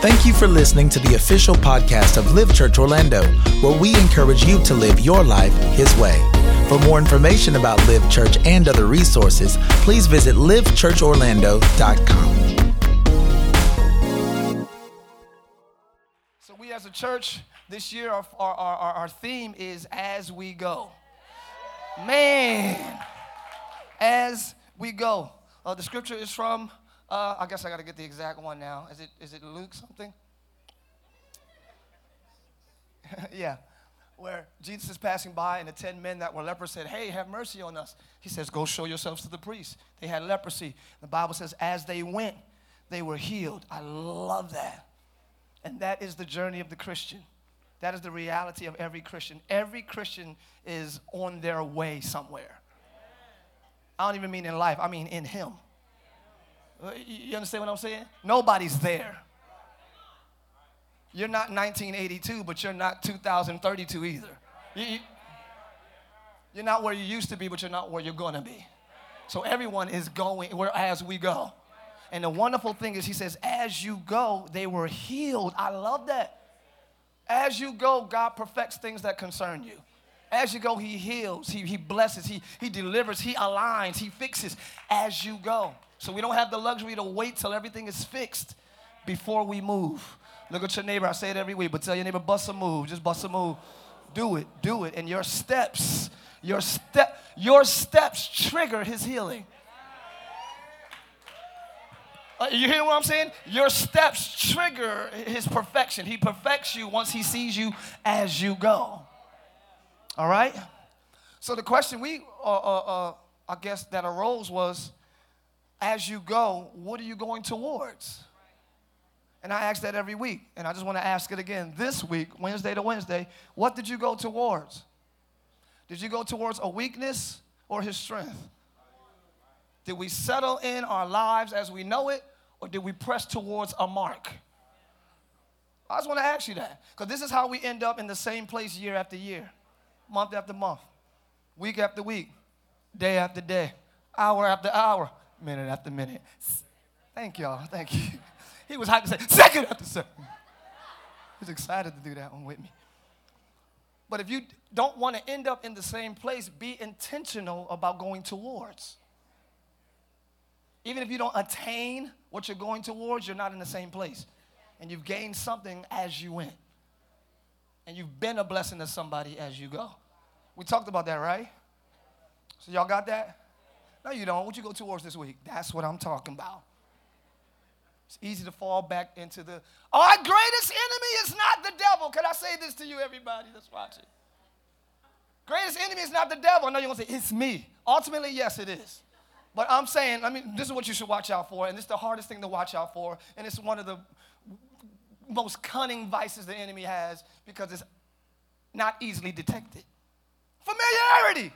Thank you for listening to the official podcast of Live Church Orlando, where we encourage you to live your life His way. For more information about Live Church and other resources, please visit livechurchorlando.com. So, we as a church this year, our, our, our, our theme is As We Go. Man, as we go. Uh, the scripture is from, uh, I guess I got to get the exact one now. Is it, is it Luke something? yeah, where Jesus is passing by, and the 10 men that were lepers said, Hey, have mercy on us. He says, Go show yourselves to the priest. They had leprosy. The Bible says, As they went, they were healed. I love that. And that is the journey of the Christian. That is the reality of every Christian. Every Christian is on their way somewhere. I don't even mean in life, I mean in Him. Uh, you understand what I'm saying? Nobody's there. You're not 1982, but you're not 2032 either. You, are not where you used to be, but you're not where you're going to be. So everyone is going where as we go. And the wonderful thing is, he says, as you go, they were healed. I love that. As you go, God perfects things that concern you. As you go, He heals, He, he blesses, he, he delivers, He aligns, He fixes as you go. So we don't have the luxury to wait till everything is fixed before we move. Look at your neighbor. I say it every week, but tell your neighbor, bust a move. Just bust a move. Do it. Do it. And your steps, your step, your steps trigger his healing. Uh, you hear what I'm saying? Your steps trigger his perfection. He perfects you once he sees you as you go. All right? So the question we, uh, uh, uh, I guess, that arose was as you go, what are you going towards? And I ask that every week, and I just want to ask it again this week, Wednesday to Wednesday. What did you go towards? Did you go towards a weakness or his strength? Did we settle in our lives as we know it, or did we press towards a mark? I just want to ask you that because this is how we end up in the same place year after year, month after month, week after week, day after day, hour after hour, minute after minute. Thank y'all. Thank you. He was hyped to say second after second. He's excited to do that one with me. But if you don't want to end up in the same place, be intentional about going towards. Even if you don't attain what you're going towards, you're not in the same place. And you've gained something as you went. And you've been a blessing to somebody as you go. We talked about that, right? So y'all got that? No, you don't. What you go towards this week? That's what I'm talking about. It's easy to fall back into the, our greatest enemy is not the devil. Can I say this to you, everybody that's watching? Greatest enemy is not the devil. I know you're to say, it's me. Ultimately, yes, it is. But I'm saying, I mean, this is what you should watch out for, and this is the hardest thing to watch out for, and it's one of the most cunning vices the enemy has because it's not easily detected. Familiarity.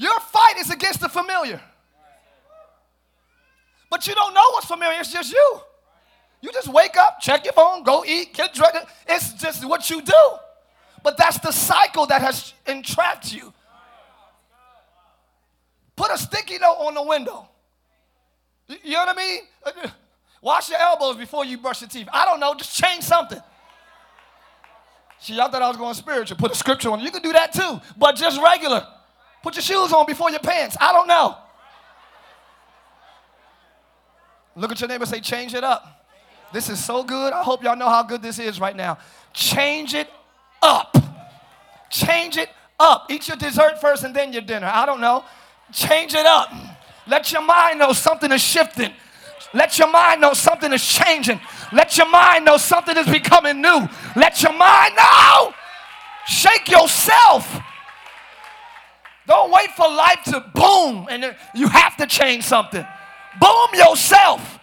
Your fight is against the familiar. But you don't know what's familiar, it's just you. You just wake up, check your phone, go eat, get drunk. It's just what you do. But that's the cycle that has entrapped you. Put a sticky note on the window. You know what I mean? Wash your elbows before you brush your teeth. I don't know, just change something. See, y'all thought I was going spiritual. Put a scripture on. You can do that too, but just regular. Put your shoes on before your pants. I don't know. Look at your neighbor say, change it up. This is so good. I hope y'all know how good this is right now. Change it up. Change it up. Eat your dessert first and then your dinner. I don't know. Change it up. Let your mind know something is shifting. Let your mind know something is changing. Let your mind know something is becoming new. Let your mind know. Shake yourself. Don't wait for life to boom and you have to change something. Boom yourself.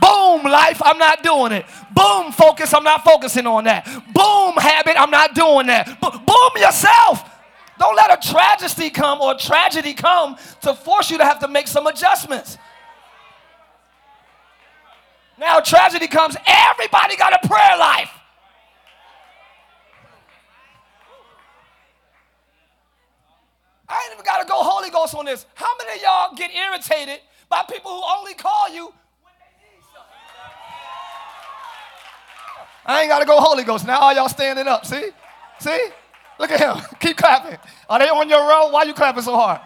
Boom, life, I'm not doing it. Boom, focus, I'm not focusing on that. Boom, habit, I'm not doing that. Boom, yourself. Don't let a tragedy come or tragedy come to force you to have to make some adjustments. Now, tragedy comes, everybody got a prayer life. I ain't even got to go Holy Ghost on this. How many of y'all get irritated by people who only call you when they need something? I ain't got to go Holy Ghost. Now all y'all standing up. See? See? Look at him. Keep clapping. Are they on your row? Why you clapping so hard?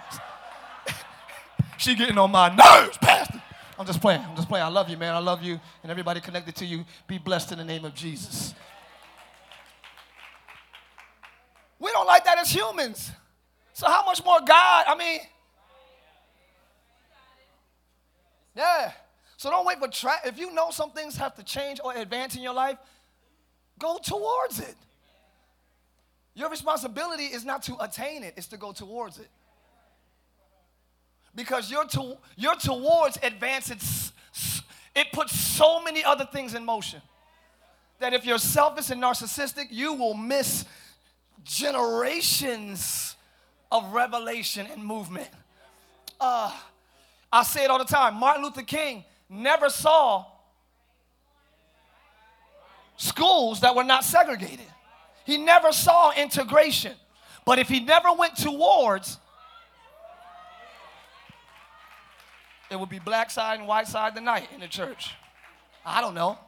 she getting on my nerves, Pastor. I'm just playing. I'm just playing. I love you, man. I love you and everybody connected to you. Be blessed in the name of Jesus. We don't like that as humans. So how much more God? I mean, yeah. So don't wait for if you know some things have to change or advance in your life, go towards it. Your responsibility is not to attain it, it's to go towards it. Because you're to, you're towards advance, it puts so many other things in motion that if you're selfish and narcissistic, you will miss generations of revelation and movement. Uh, I say it all the time Martin Luther King never saw schools that were not segregated. He never saw integration. But if he never went towards, it would be black side and white side tonight in the church. I don't know.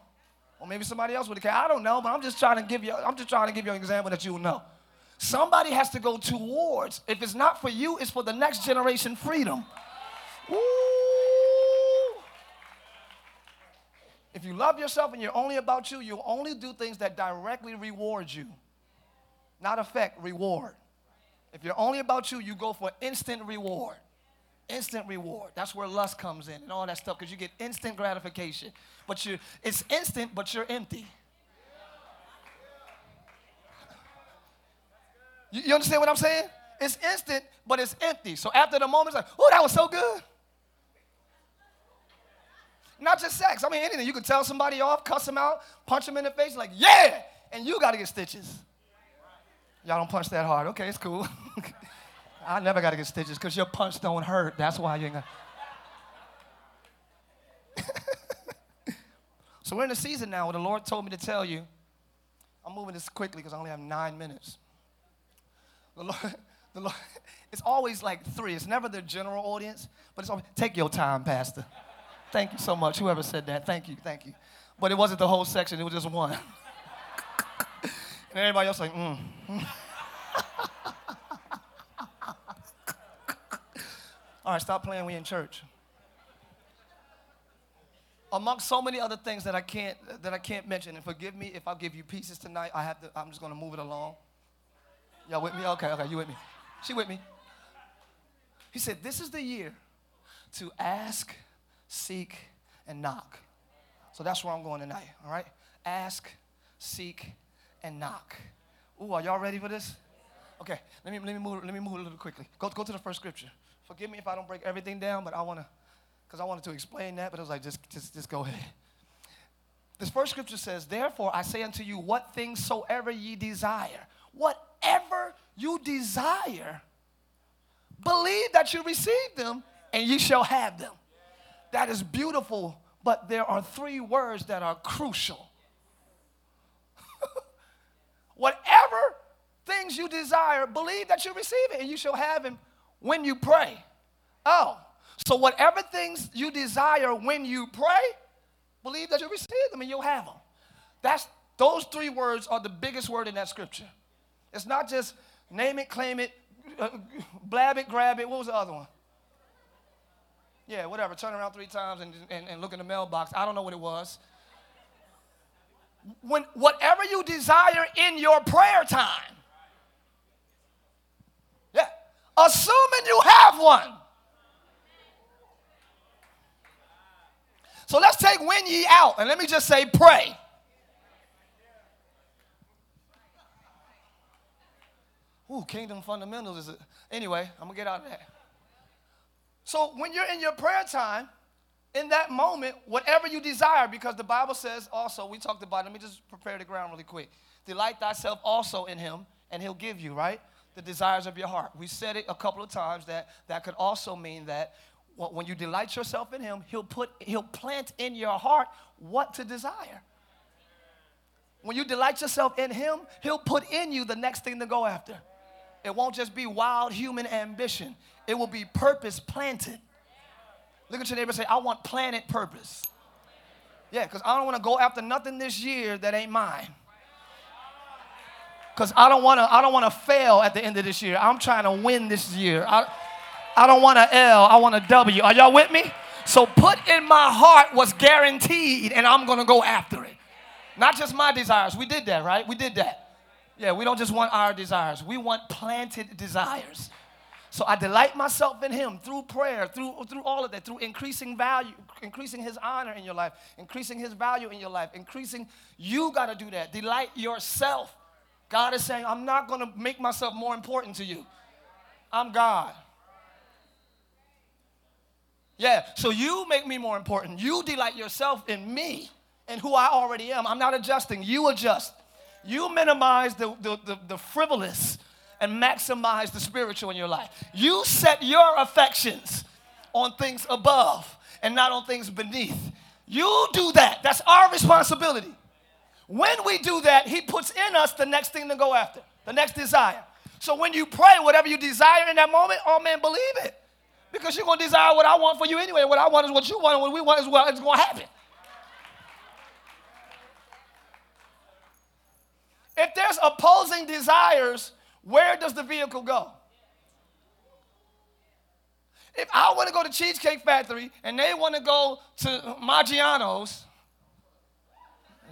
Or maybe somebody else would have. I don't know, but I'm just trying to give you. I'm just trying to give you an example that you will know. Somebody has to go towards. If it's not for you, it's for the next generation freedom. Ooh. If you love yourself and you're only about you, you'll only do things that directly reward you. Not affect, reward. If you're only about you, you go for instant reward. Instant reward. That's where lust comes in and all that stuff because you get instant gratification. But you it's instant, but you're empty. You, you understand what I'm saying? It's instant, but it's empty. So after the moment, it's like, oh, that was so good. Not just sex. I mean, anything. You can tell somebody off, cuss them out, punch them in the face, like, yeah, and you got to get stitches. Y'all don't punch that hard. Okay, it's cool. I never got to get stitches because your punch don't hurt. That's why you ain't got. so we're in a season now where the Lord told me to tell you. I'm moving this quickly because I only have nine minutes. The Lord, the Lord, it's always like three. It's never the general audience, but it's always, take your time, Pastor. Thank you so much. Whoever said that, thank you, thank you. But it wasn't the whole section, it was just one. and everybody else like, mm. All right, stop playing. We in church. Amongst so many other things that I can't that I can't mention, and forgive me if I give you pieces tonight. I have to. I'm just going to move it along. Y'all with me? Okay, okay, you with me. She with me. He said, This is the year to ask, seek, and knock. So that's where I'm going tonight, all right? Ask, seek, and knock. Ooh, are y'all ready for this? Okay, let me, let me, move, let me move a little quickly. Go, go to the first scripture. Forgive me if I don't break everything down, but I want to, because I wanted to explain that, but I was like, just, just, just go ahead. This first scripture says, Therefore I say unto you, what things soever ye desire, whatever you desire, believe that you receive them and you shall have them. That is beautiful, but there are three words that are crucial. Whatever things you desire, believe that you receive it and you shall have them when you pray. Oh, so whatever things you desire when you pray, believe that you receive them and you'll have them. That's those three words are the biggest word in that scripture. It's not just name it, claim it, uh, blab it, grab it. What was the other one? Yeah, whatever. Turn around three times and, and, and look in the mailbox. I don't know what it was. When whatever you desire in your prayer time, yeah, assuming you have one. So let's take when ye out and let me just say pray. Ooh, kingdom fundamentals is it? Anyway, I'm gonna get out of that. So when you're in your prayer time, in that moment, whatever you desire, because the Bible says also, we talked about, let me just prepare the ground really quick. Delight thyself also in him, and he'll give you, right? The desires of your heart. We said it a couple of times that that could also mean that when you delight yourself in him, he'll put he'll plant in your heart what to desire. When you delight yourself in him, he'll put in you the next thing to go after. It won't just be wild human ambition, it will be purpose planted. Look at your neighbor say, I want planet purpose. Yeah, because I don't want to go after nothing this year that ain't mine. Because I don't want to I don't want to fail at the end of this year. I'm trying to win this year. I, I don't want an L, I want a W. Are y'all with me? So put in my heart what's guaranteed, and I'm gonna go after it. Not just my desires. We did that, right? We did that. Yeah, we don't just want our desires. We want planted desires. So I delight myself in him through prayer, through, through all of that, through increasing value, increasing his honor in your life, increasing his value in your life, increasing, you got to do that. Delight yourself. God is saying, I'm not going to make myself more important to you. I'm God. Yeah, so you make me more important. You delight yourself in me and who I already am. I'm not adjusting, you adjust. You minimize the, the, the, the frivolous and maximize the spiritual in your life. You set your affections on things above and not on things beneath. You do that. That's our responsibility. When we do that, He puts in us the next thing to go after, the next desire. So when you pray, whatever you desire in that moment, oh man, believe it. Because you're going to desire what I want for you anyway. What I want is what you want, and what we want is what is going to happen. If there's opposing desires, where does the vehicle go? If I want to go to Cheesecake Factory and they want to go to Maggiano's,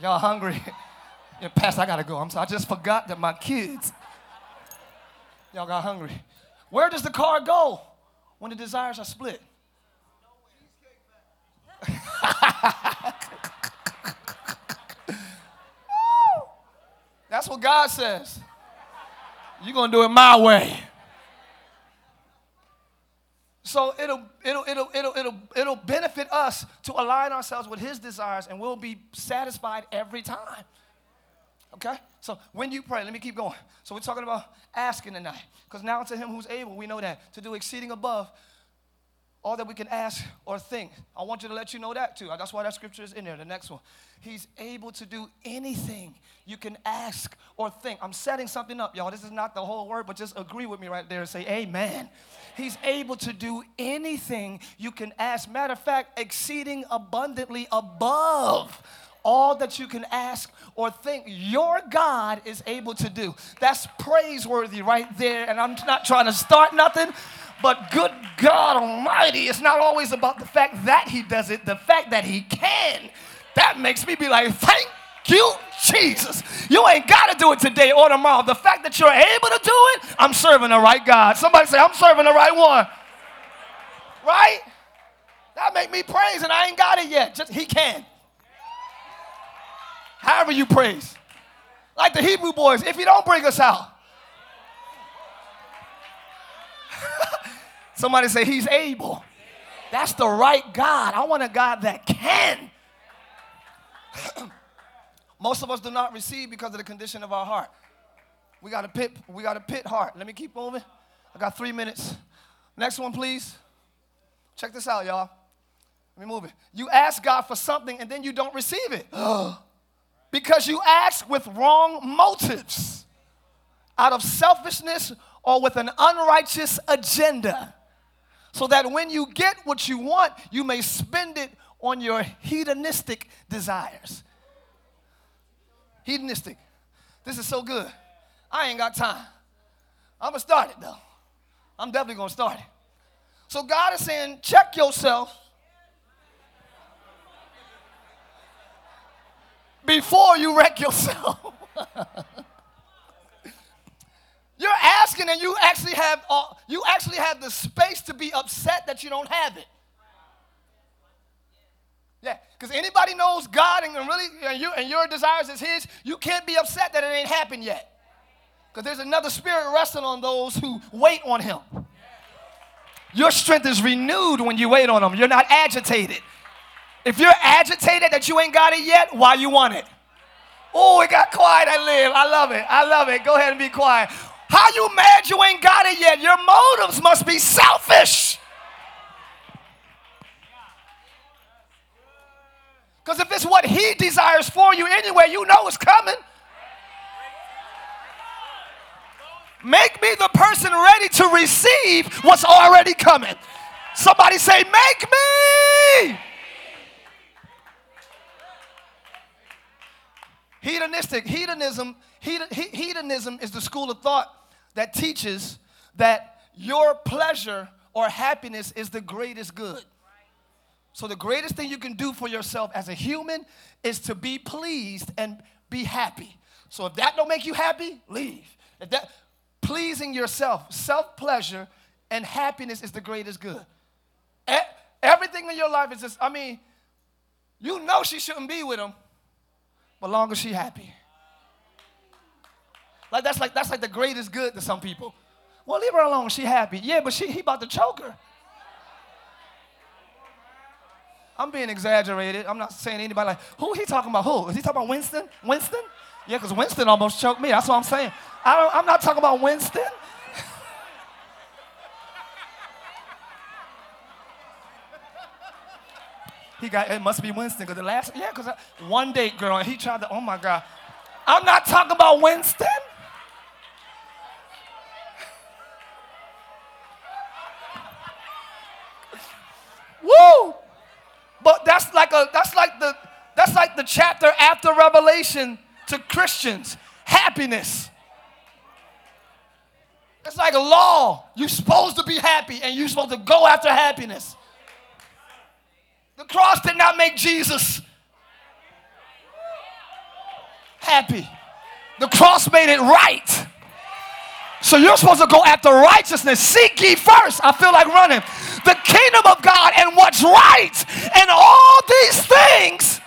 y'all hungry? yeah, Pastor, I gotta go. I'm sorry, I just forgot that my kids, y'all got hungry. Where does the car go when the desires are split? That's what God says. You're going to do it my way. So it'll, it'll, it'll, it'll, it'll, it'll benefit us to align ourselves with His desires and we'll be satisfied every time. Okay? So when you pray, let me keep going. So we're talking about asking tonight. Because now to Him who's able, we know that, to do exceeding above all that we can ask or think. I want you to let you know that too. That's why that scripture is in there. The next one. He's able to do anything you can ask or think. I'm setting something up, y'all. This is not the whole word, but just agree with me right there and say, Amen. He's able to do anything you can ask. Matter of fact, exceeding abundantly above all that you can ask or think your God is able to do. That's praiseworthy right there. And I'm not trying to start nothing. But good God Almighty, it's not always about the fact that He does it, the fact that He can. That makes me be like, thank you, Jesus. You ain't got to do it today or tomorrow. The fact that you're able to do it, I'm serving the right God. Somebody say, I'm serving the right one. Right? That make me praise, and I ain't got it yet. Just He can. However you praise. Like the Hebrew boys, if you don't bring us out, Somebody say, He's able. That's the right God. I want a God that can. Most of us do not receive because of the condition of our heart. We got a pit, we got a pit heart. Let me keep moving. I got three minutes. Next one, please. Check this out, y'all. Let me move it. You ask God for something and then you don't receive it. because you ask with wrong motives, out of selfishness or with an unrighteous agenda so that when you get what you want, you may spend it on your hedonistic desires. Hedonistic. This is so good. I ain't got time. I'm gonna start it though. I'm definitely gonna start it. So God is saying, check yourself before you wreck yourself. You're asking, and you actually have uh, you actually have the space to be upset that you don't have it. Yeah, because anybody knows God and really and, you, and your desires is His, you can't be upset that it ain't happened yet. Because there's another spirit resting on those who wait on Him. Your strength is renewed when you wait on Him. You're not agitated. If you're agitated that you ain't got it yet, why you want it? Oh, it got quiet. I live. I love it. I love it. Go ahead and be quiet. How you mad you ain't got it yet? Your motives must be selfish. Because if it's what he desires for you anyway, you know it's coming. Make me the person ready to receive what's already coming. Somebody say, Make me. Hedonistic, hedonism, hedonism is the school of thought that teaches that your pleasure or happiness is the greatest good. So, the greatest thing you can do for yourself as a human is to be pleased and be happy. So, if that don't make you happy, leave. If that pleasing yourself, self pleasure, and happiness is the greatest good. Everything in your life is just, I mean, you know she shouldn't be with him, but long as she happy. Like that's like that's like the greatest good to some people. Well, leave her alone. She happy. Yeah, but she he about to choke her. I'm being exaggerated. I'm not saying anybody like, who he talking about? Who? Is he talking about Winston? Winston? Yeah, because Winston almost choked me. That's what I'm saying. I don't, I'm not talking about Winston. he got, it must be Winston, because the last, yeah, because one date girl, and he tried to, oh my God. I'm not talking about Winston. Woo! But that's like a that's like the that's like the chapter after Revelation to Christians. Happiness. It's like a law. You're supposed to be happy and you're supposed to go after happiness. The cross did not make Jesus happy. The cross made it right. So you're supposed to go after righteousness. Seek ye first. I feel like running. The kingdom of God and what's right. And all these things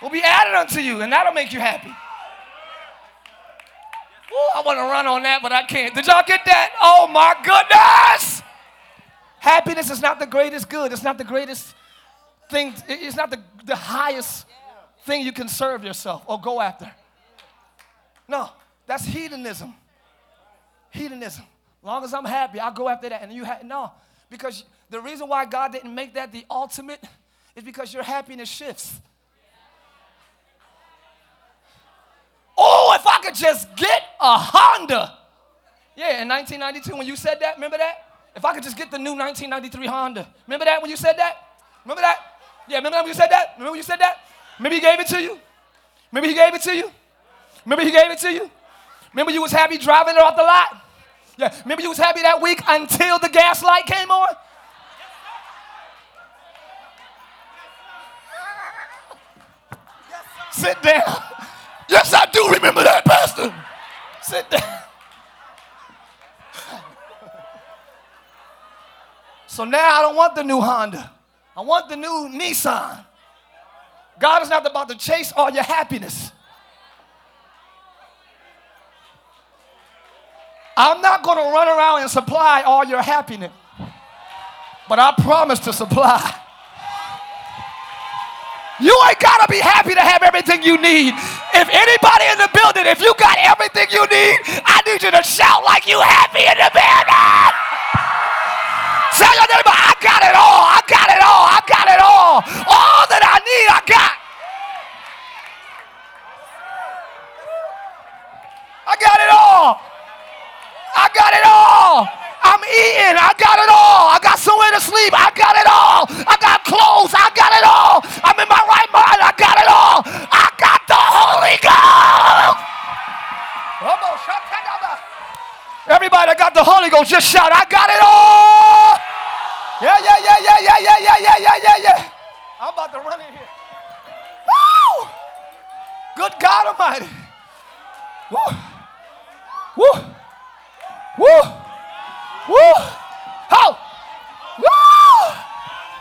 will be added unto you, and that'll make you happy. Ooh, I want to run on that, but I can't. Did y'all get that? Oh my goodness! Happiness is not the greatest good. It's not the greatest thing. It's not the, the highest thing you can serve yourself or go after. No. That's hedonism. Hedonism. Long as I'm happy, I'll go after that. And you have no, because the reason why God didn't make that the ultimate is because your happiness shifts. Oh, if I could just get a Honda. Yeah, in 1992 when you said that, remember that? If I could just get the new 1993 Honda. Remember that when you said that? Remember that? Yeah, remember when you said that? Remember when you said that? Maybe he gave it to you? Maybe he gave it to you? Remember he gave it to you? Remember you was happy driving her off the lot? Yeah, remember you was happy that week until the gas light came on? Sit down. Yes, I do remember that, Pastor. Sit down. So now I don't want the new Honda. I want the new Nissan. God is not about to chase all your happiness. I'm not going to run around and supply all your happiness, but I promise to supply. You ain't got to be happy to have everything you need. If anybody in the building, if you got everything you need, I need you to shout like you happy in the building. Tell your neighbor, I got it all. I got it all. I got it all. All that I need, I got. I got it all. I got it all. I'm eating. I got it all. I got somewhere to sleep. I got it all. I got clothes. I got it all. I'm in my right mind. I got it all. I got the Holy Ghost. Everybody that got the Holy Ghost, just shout, I got it all. Yeah, yeah, yeah, yeah, yeah, yeah, yeah, yeah, yeah, yeah, yeah. I'm about to run in here. Woo! Good God Almighty. Woo! Woo! Woo! Woo! How? Woo!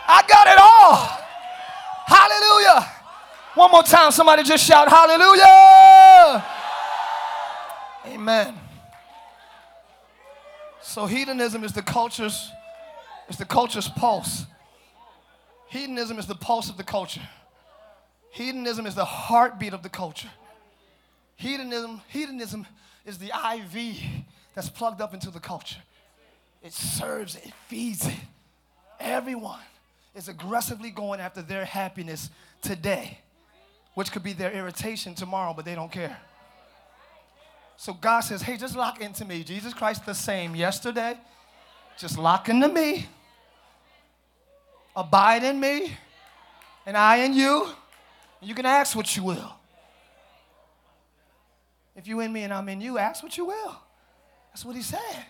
I got it all. Hallelujah. One more time, somebody just shout hallelujah. Amen. So hedonism is the culture's it's the culture's pulse. Hedonism is the pulse of the culture. Hedonism is the heartbeat of the culture. Hedonism, hedonism is the IV that's plugged up into the culture. It serves it, feeds it. Everyone is aggressively going after their happiness today, which could be their irritation tomorrow, but they don't care. So God says, hey, just lock into me. Jesus Christ the same yesterday. Just lock into me. Abide in me. And I in you. And You can ask what you will. If you in me and I'm in you, ask what you will. That's what he said.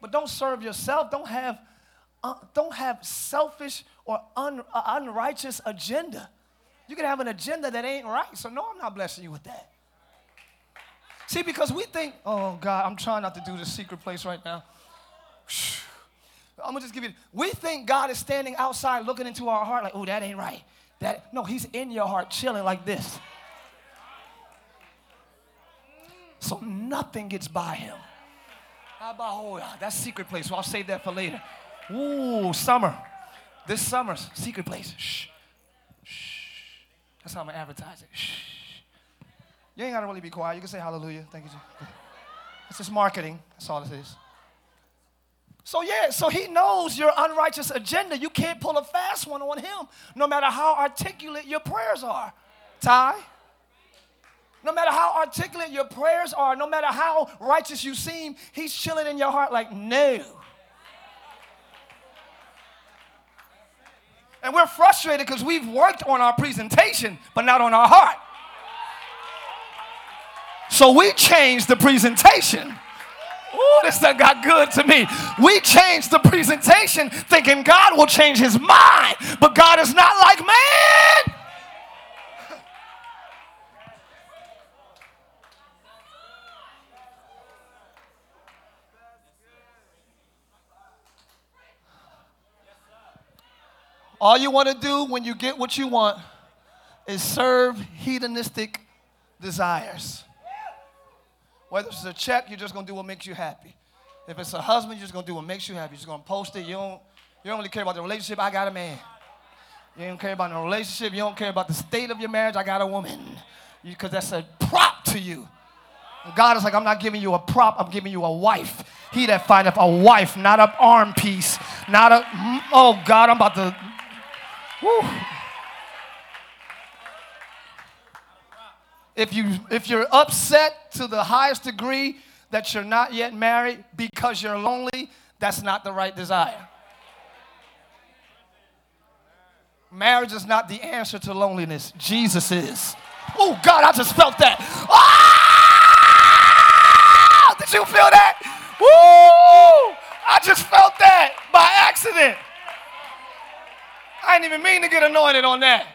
But don't serve yourself. Don't have, uh, don't have selfish or un, uh, unrighteous agenda. You can have an agenda that ain't right. So no, I'm not blessing you with that. See, because we think, oh God, I'm trying not to do the secret place right now. I'm gonna just give you. We think God is standing outside looking into our heart like, oh, that ain't right. That no, He's in your heart, chilling like this. So nothing gets by Him. That's secret place. So I'll save that for later. Ooh, summer. This summer's secret place. Shh. Shh. That's how I'm gonna advertise it. Shh. You ain't gotta really be quiet. You can say hallelujah. Thank you. It's just marketing. That's all it is. So, yeah, so he knows your unrighteous agenda. You can't pull a fast one on him, no matter how articulate your prayers are. Tye? No matter how articulate your prayers are, no matter how righteous you seem, he's chilling in your heart like, no. And we're frustrated because we've worked on our presentation, but not on our heart. So we changed the presentation. Ooh, this done got good to me. We changed the presentation thinking God will change his mind, but God is not like man. All you want to do when you get what you want is serve hedonistic desires. Whether it's a check, you're just gonna do what makes you happy. If it's a husband, you're just gonna do what makes you happy. You're just gonna post it. You don't, you don't really care about the relationship. I got a man. You don't care about the relationship. You don't care about the state of your marriage. I got a woman. Because that's a prop to you. God is like, I'm not giving you a prop. I'm giving you a wife. He that findeth a wife, not an arm piece, not a. Mm, oh God, I'm about to. If, you, if you're upset to the highest degree that you're not yet married because you're lonely, that's not the right desire. Marriage is not the answer to loneliness, Jesus is. Oh, God, I just felt that. Ah! Did you feel that? Woo! I just felt that by accident. I didn't even mean to get anointed on that.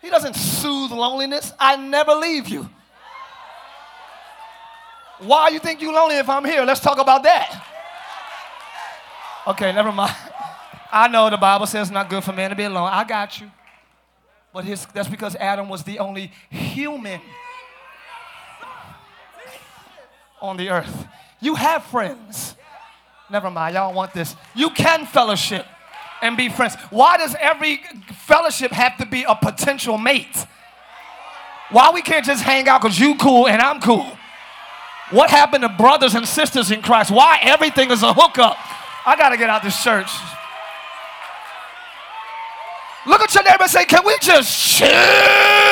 He doesn't soothe loneliness. I never leave you. Why you think you lonely if I'm here? Let's talk about that. Okay, never mind. I know the Bible says it's not good for man to be alone. I got you. But his, that's because Adam was the only human on the earth. You have friends. Never mind, y'all want this. You can fellowship and be friends. Why does every fellowship have to be a potential mate? Why we can't just hang out because you cool and I'm cool? What happened to brothers and sisters in Christ? Why everything is a hookup? I got to get out this church. Look at your neighbor and say, Can we just chill?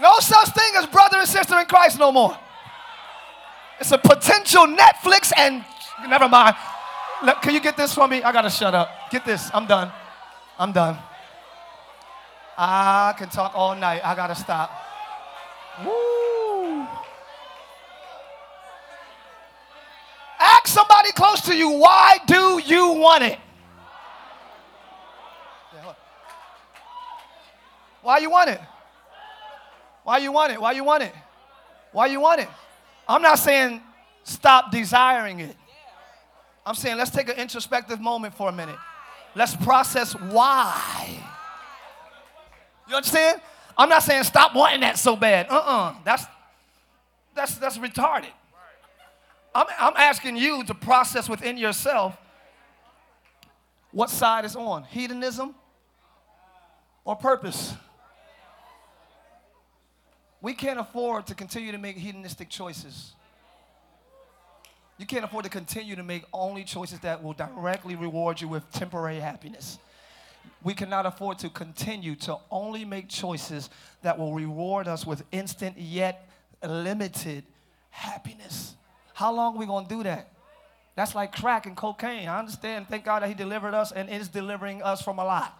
No such thing as brother and sister in Christ no more. It's a potential Netflix and never mind. Look, can you get this for me? I gotta shut up. Get this. I'm done. I'm done. I can talk all night. I gotta stop. Woo. Ask somebody close to you, why do you want it? Why you want it? Why you want it? Why you want it? Why you want it? I'm not saying stop desiring it. I'm saying let's take an introspective moment for a minute. Let's process why. You understand? I'm not saying stop wanting that so bad. Uh-uh. That's that's that's retarded. I'm, I'm asking you to process within yourself what side is on hedonism or purpose. We can't afford to continue to make hedonistic choices. You can't afford to continue to make only choices that will directly reward you with temporary happiness. We cannot afford to continue to only make choices that will reward us with instant yet limited happiness. How long are we going to do that? That's like crack and cocaine. I understand. Thank God that He delivered us and is delivering us from a lot.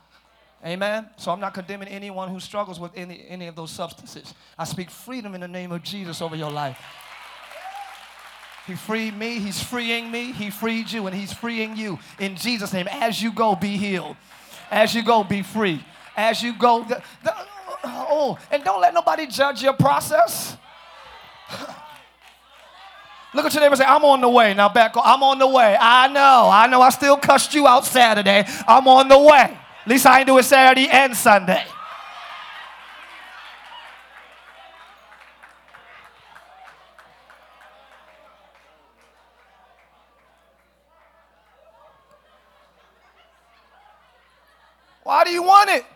Amen. So I'm not condemning anyone who struggles with any, any of those substances. I speak freedom in the name of Jesus over your life. He freed me, He's freeing me, He freed you, and He's freeing you. In Jesus' name, as you go, be healed. As you go, be free. As you go, the, the, oh, and don't let nobody judge your process. Look at your neighbor and say, I'm on the way. Now back, I'm on the way. I know, I know I still cussed you out Saturday. I'm on the way. Least I do it Saturday and Sunday. Why do you want it?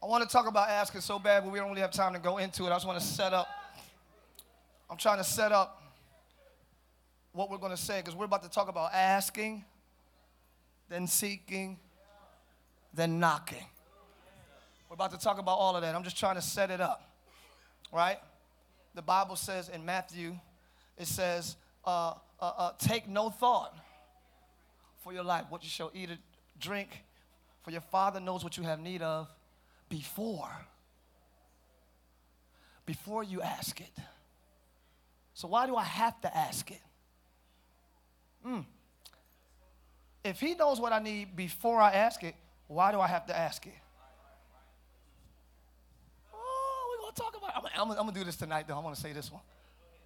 I want to talk about asking so bad, but we don't really have time to go into it. I just want to set up. I'm trying to set up what we're going to say because we're about to talk about asking, then seeking, then knocking. We're about to talk about all of that. I'm just trying to set it up, right? The Bible says in Matthew, it says, uh, uh, uh, take no thought for your life, what you shall eat or drink, for your Father knows what you have need of before. Before you ask it. So, why do I have to ask it? Mm. If He knows what I need before I ask it, why do I have to ask it? Oh, we're going to talk about it. I'm, I'm, I'm going to do this tonight, though. I want to say this one,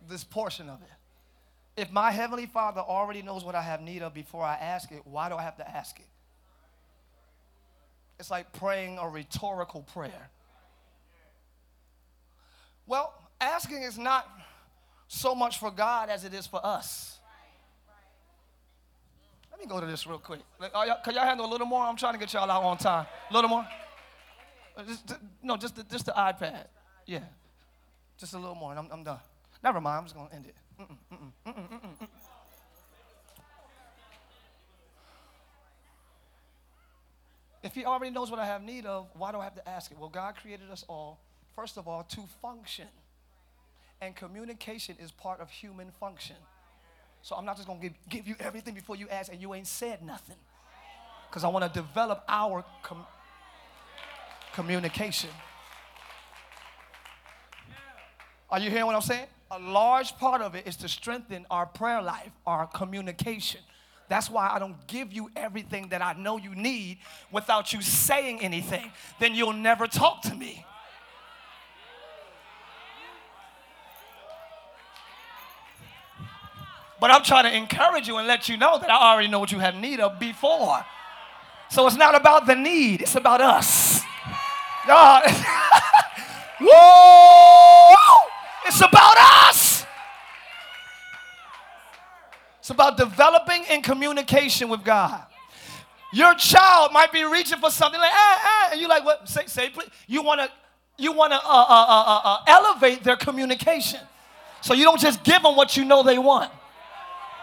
this portion of it. If my Heavenly Father already knows what I have need of before I ask it, why do I have to ask it? It's like praying a rhetorical prayer. Well, asking is not so much for God as it is for us. Let me go to this real quick. Y'all, can y'all handle a little more? I'm trying to get y'all out on time. A little more? Uh, just, no, just the, just the iPad. Yeah. Just a little more, and I'm, I'm done. Never mind, I'm just going to end it. If he already knows what I have need of, why do I have to ask it? Well, God created us all, first of all, to function. And communication is part of human function. So I'm not just going to give, give you everything before you ask and you ain't said nothing. Because I want to develop our com- communication. Are you hearing what I'm saying? a large part of it is to strengthen our prayer life, our communication. That's why I don't give you everything that I know you need without you saying anything. Then you'll never talk to me. But I'm trying to encourage you and let you know that I already know what you have need of before. So it's not about the need, it's about us. God. Whoa! It's about us. It's about developing in communication with God. Your child might be reaching for something like, ah, ah, and you're like, what? Say, say, please. You want to, you want to uh, uh, uh, uh, uh, elevate their communication, so you don't just give them what you know they want.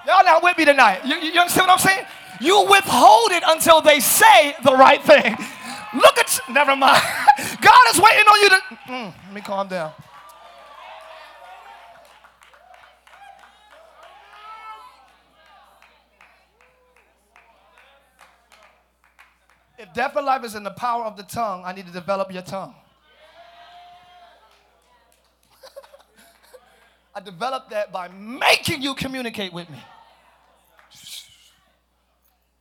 Y'all not with me tonight. You, you understand what I'm saying? You withhold it until they say the right thing. Look at, never mind. God is waiting on you to. Mm, let me calm down. If death and life is in the power of the tongue, I need to develop your tongue. I developed that by making you communicate with me.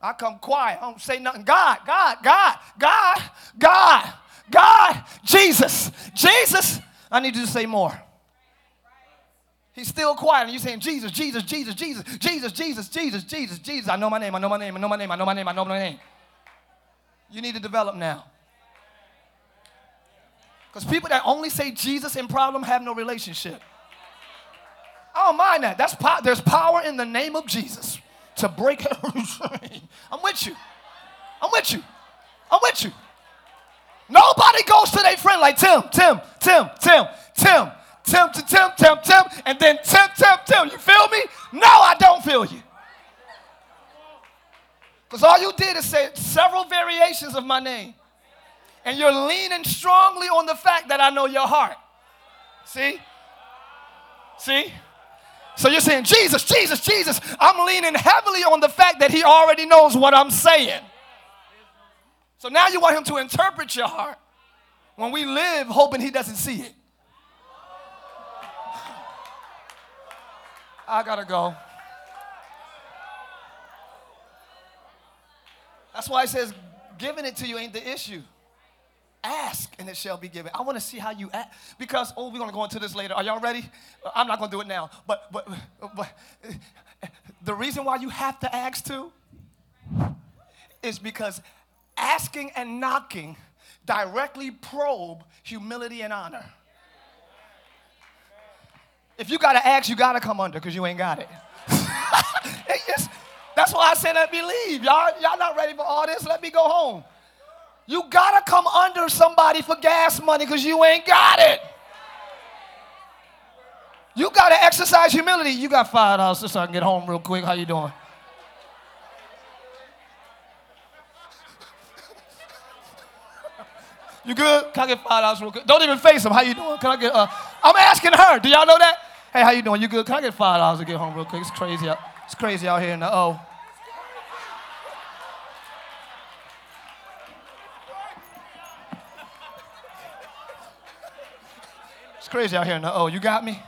I come quiet. I don't say nothing. God, God, God, God, God, God, Jesus, Jesus. I need you to say more. He's still quiet, and you're saying, Jesus, Jesus, Jesus, Jesus, Jesus, Jesus, Jesus, Jesus, Jesus. I know my name, I know my name, I know my name, I know my name, I know my name. You need to develop now. Because people that only say Jesus in problem have no relationship. Don't mind that. That's po- there's power in the name of Jesus to break. I'm with you. I'm with you. I'm with you. Nobody goes to their friend like Tim, Tim, Tim, Tim, Tim, Tim to Tim, Tim, Tim, and then Tim, Tim, Tim. You feel me? No, I don't feel you. Because all you did is say several variations of my name. And you're leaning strongly on the fact that I know your heart. See? See? So you're saying, Jesus, Jesus, Jesus. I'm leaning heavily on the fact that he already knows what I'm saying. So now you want him to interpret your heart when we live hoping he doesn't see it. I gotta go. That's why it says, giving it to you ain't the issue. Ask and it shall be given. I want to see how you act because oh, we're gonna go into this later. Are y'all ready? I'm not gonna do it now, but but but the reason why you have to ask too is because asking and knocking directly probe humility and honor. If you gotta ask, you gotta come under because you ain't got it. that's why I said let me leave. Y'all, y'all not ready for all this. Let me go home. You gotta come under somebody for gas money because you ain't got it. You gotta exercise humility. You got five dollars so I can get home real quick. How you doing? You good? Can I get five dollars real quick? Don't even face them. How you doing? Can I get? Uh, I'm asking her. Do y'all know that? Hey, how you doing? You good? Can I get five dollars to get home real quick? It's crazy. Out, it's crazy out here in the O. Crazy out here in the O. You got me?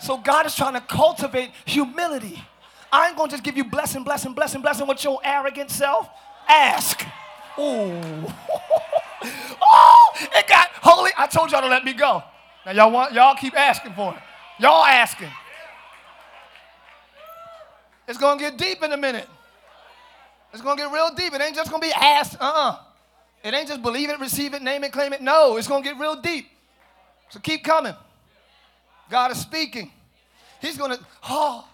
So God is trying to cultivate humility. I ain't gonna just give you blessing, blessing, blessing, blessing with your arrogant self. Ask. Ooh. oh, it got holy. I told y'all to let me go. Now y'all want y'all keep asking for it. Y'all asking. It's gonna get deep in a minute. It's gonna get real deep. It ain't just gonna be asked. Uh-uh. It ain't just believe it, receive it, name it, claim it. No, it's gonna get real deep. So keep coming. God is speaking. He's gonna, oh,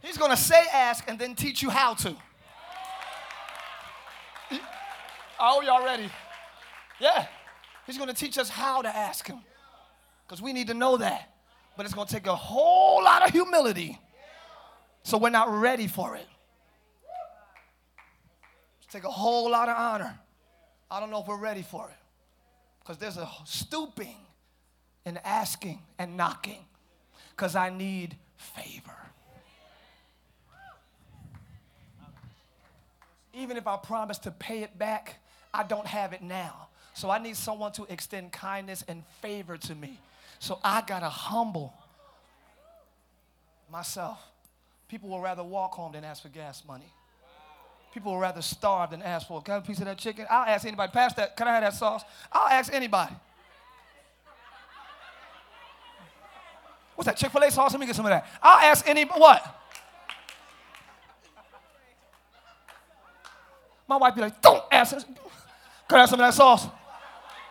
he's gonna say ask and then teach you how to. Oh, y'all ready? Yeah. He's going to teach us how to ask Him because we need to know that. But it's going to take a whole lot of humility so we're not ready for it. It's take a whole lot of honor. I don't know if we're ready for it because there's a stooping and asking and knocking because I need favor. Even if I promise to pay it back, I don't have it now. So I need someone to extend kindness and favor to me. So I got to humble myself. People will rather walk home than ask for gas money. People will rather starve than ask for. A piece of that chicken? I'll ask anybody. Pass that. Can I have that sauce? I'll ask anybody. What's that? Chick fil A sauce? Let me get some of that. I'll ask anybody. What? My wife be like, don't ask. Can I have some of that sauce?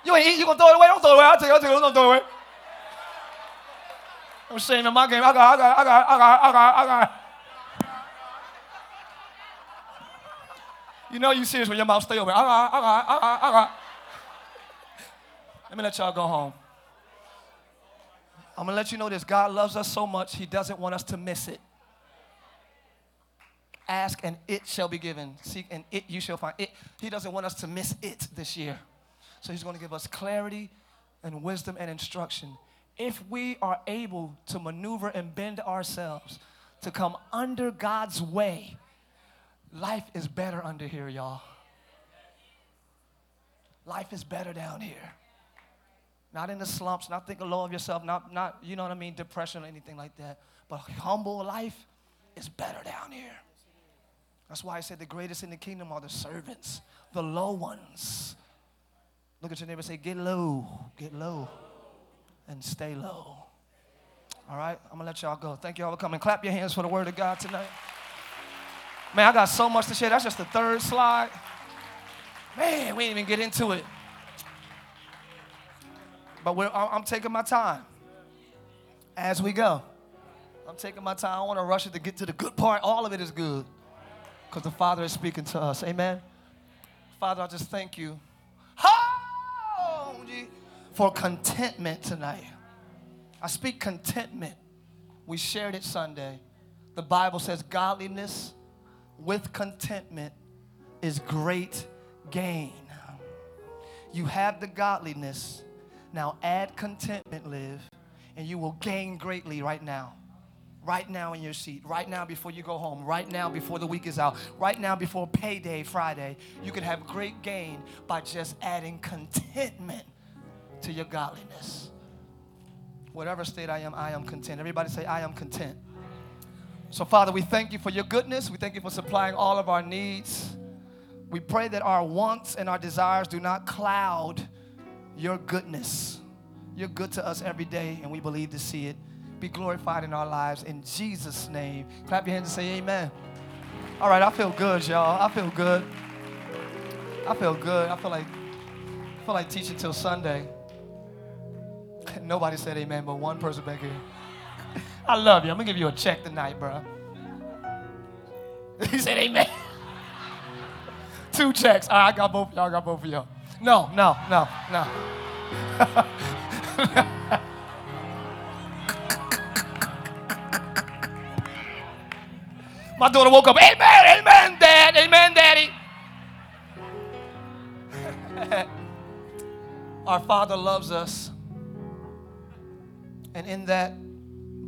You ain't eat, you gonna throw it away? Don't throw it away. I'll take it, I'll take it, don't throw it away. I'm saying in my game, I got, I got, I got, I got, I got, I got. You know you serious when your mouth stay open. I got, I got, I got, I got. Let me let y'all go home. I'm gonna let you know this. God loves us so much, He doesn't want us to miss it. Ask and it shall be given. Seek and it you shall find. It, he doesn't want us to miss it this year. So he's to give us clarity and wisdom and instruction. If we are able to maneuver and bend ourselves to come under God's way, life is better under here, y'all. Life is better down here. Not in the slumps, not thinking low of yourself, not, not, you know what I mean, depression or anything like that. But humble life is better down here. That's why I said the greatest in the kingdom are the servants, the low ones. Look at your neighbor say, Get low, get low, and stay low. All right, I'm gonna let y'all go. Thank y'all for coming. Clap your hands for the word of God tonight. Man, I got so much to share. That's just the third slide. Man, we didn't even get into it. But I'm taking my time as we go. I'm taking my time. I want to rush it to get to the good part. All of it is good because the Father is speaking to us. Amen. Father, I just thank you for contentment tonight. I speak contentment. We shared it Sunday. The Bible says godliness with contentment is great gain. You have the godliness. Now add contentment, live, and you will gain greatly right now. Right now in your seat, right now before you go home, right now before the week is out, right now before payday Friday, you can have great gain by just adding contentment to your godliness. Whatever state I am, I am content. Everybody say, I am content. So, Father, we thank you for your goodness. We thank you for supplying all of our needs. We pray that our wants and our desires do not cloud your goodness. You're good to us every day, and we believe to see it be glorified in our lives. In Jesus' name. Clap your hands and say amen. All right, I feel good, y'all. I feel good. I feel good. I feel like I feel like teaching till Sunday. Nobody said amen, but one person back here. I love you. I'm gonna give you a check tonight, bro. He said amen. Two checks. All right, I got both y'all. I got both of y'all. No, no, no, no. My daughter woke up, Amen, Amen, Dad, Amen, Daddy. Our Father loves us. And in that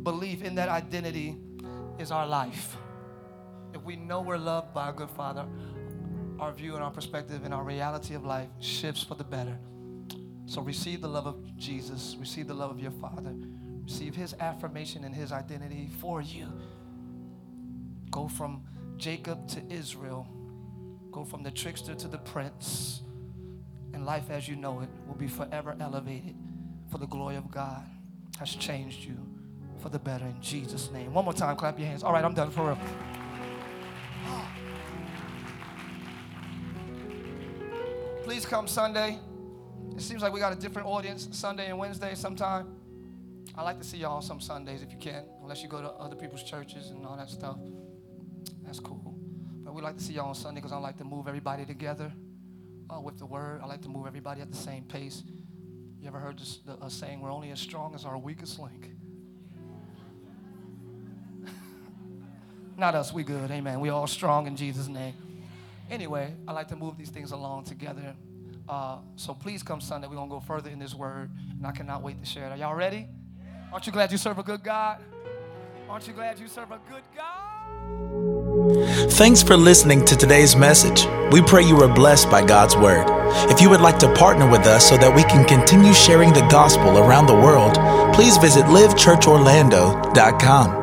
belief, in that identity, is our life. If we know we're loved by a good Father, our view and our perspective and our reality of life shifts for the better. So receive the love of Jesus, receive the love of your Father, receive His affirmation and His identity for you. Go from Jacob to Israel, go from the trickster to the prince, and life as you know it will be forever elevated for the glory of God. Has changed you for the better in Jesus' name. One more time, clap your hands. All right, I'm done for real. Please come Sunday. It seems like we got a different audience Sunday and Wednesday sometime. I like to see y'all some Sundays if you can, unless you go to other people's churches and all that stuff. That's cool. But we like to see y'all on Sunday because I like to move everybody together uh, with the word. I like to move everybody at the same pace. You ever heard this, the, a saying, we're only as strong as our weakest link? Not us, we good, amen. We all strong in Jesus' name. Anyway, I like to move these things along together. Uh, so please come Sunday. We're going to go further in this word, and I cannot wait to share it. Are y'all ready? Aren't you glad you serve a good God? Aren't you glad you serve a good God? Thanks for listening to today's message. We pray you were blessed by God's word. If you would like to partner with us so that we can continue sharing the gospel around the world, please visit livechurchorlando.com.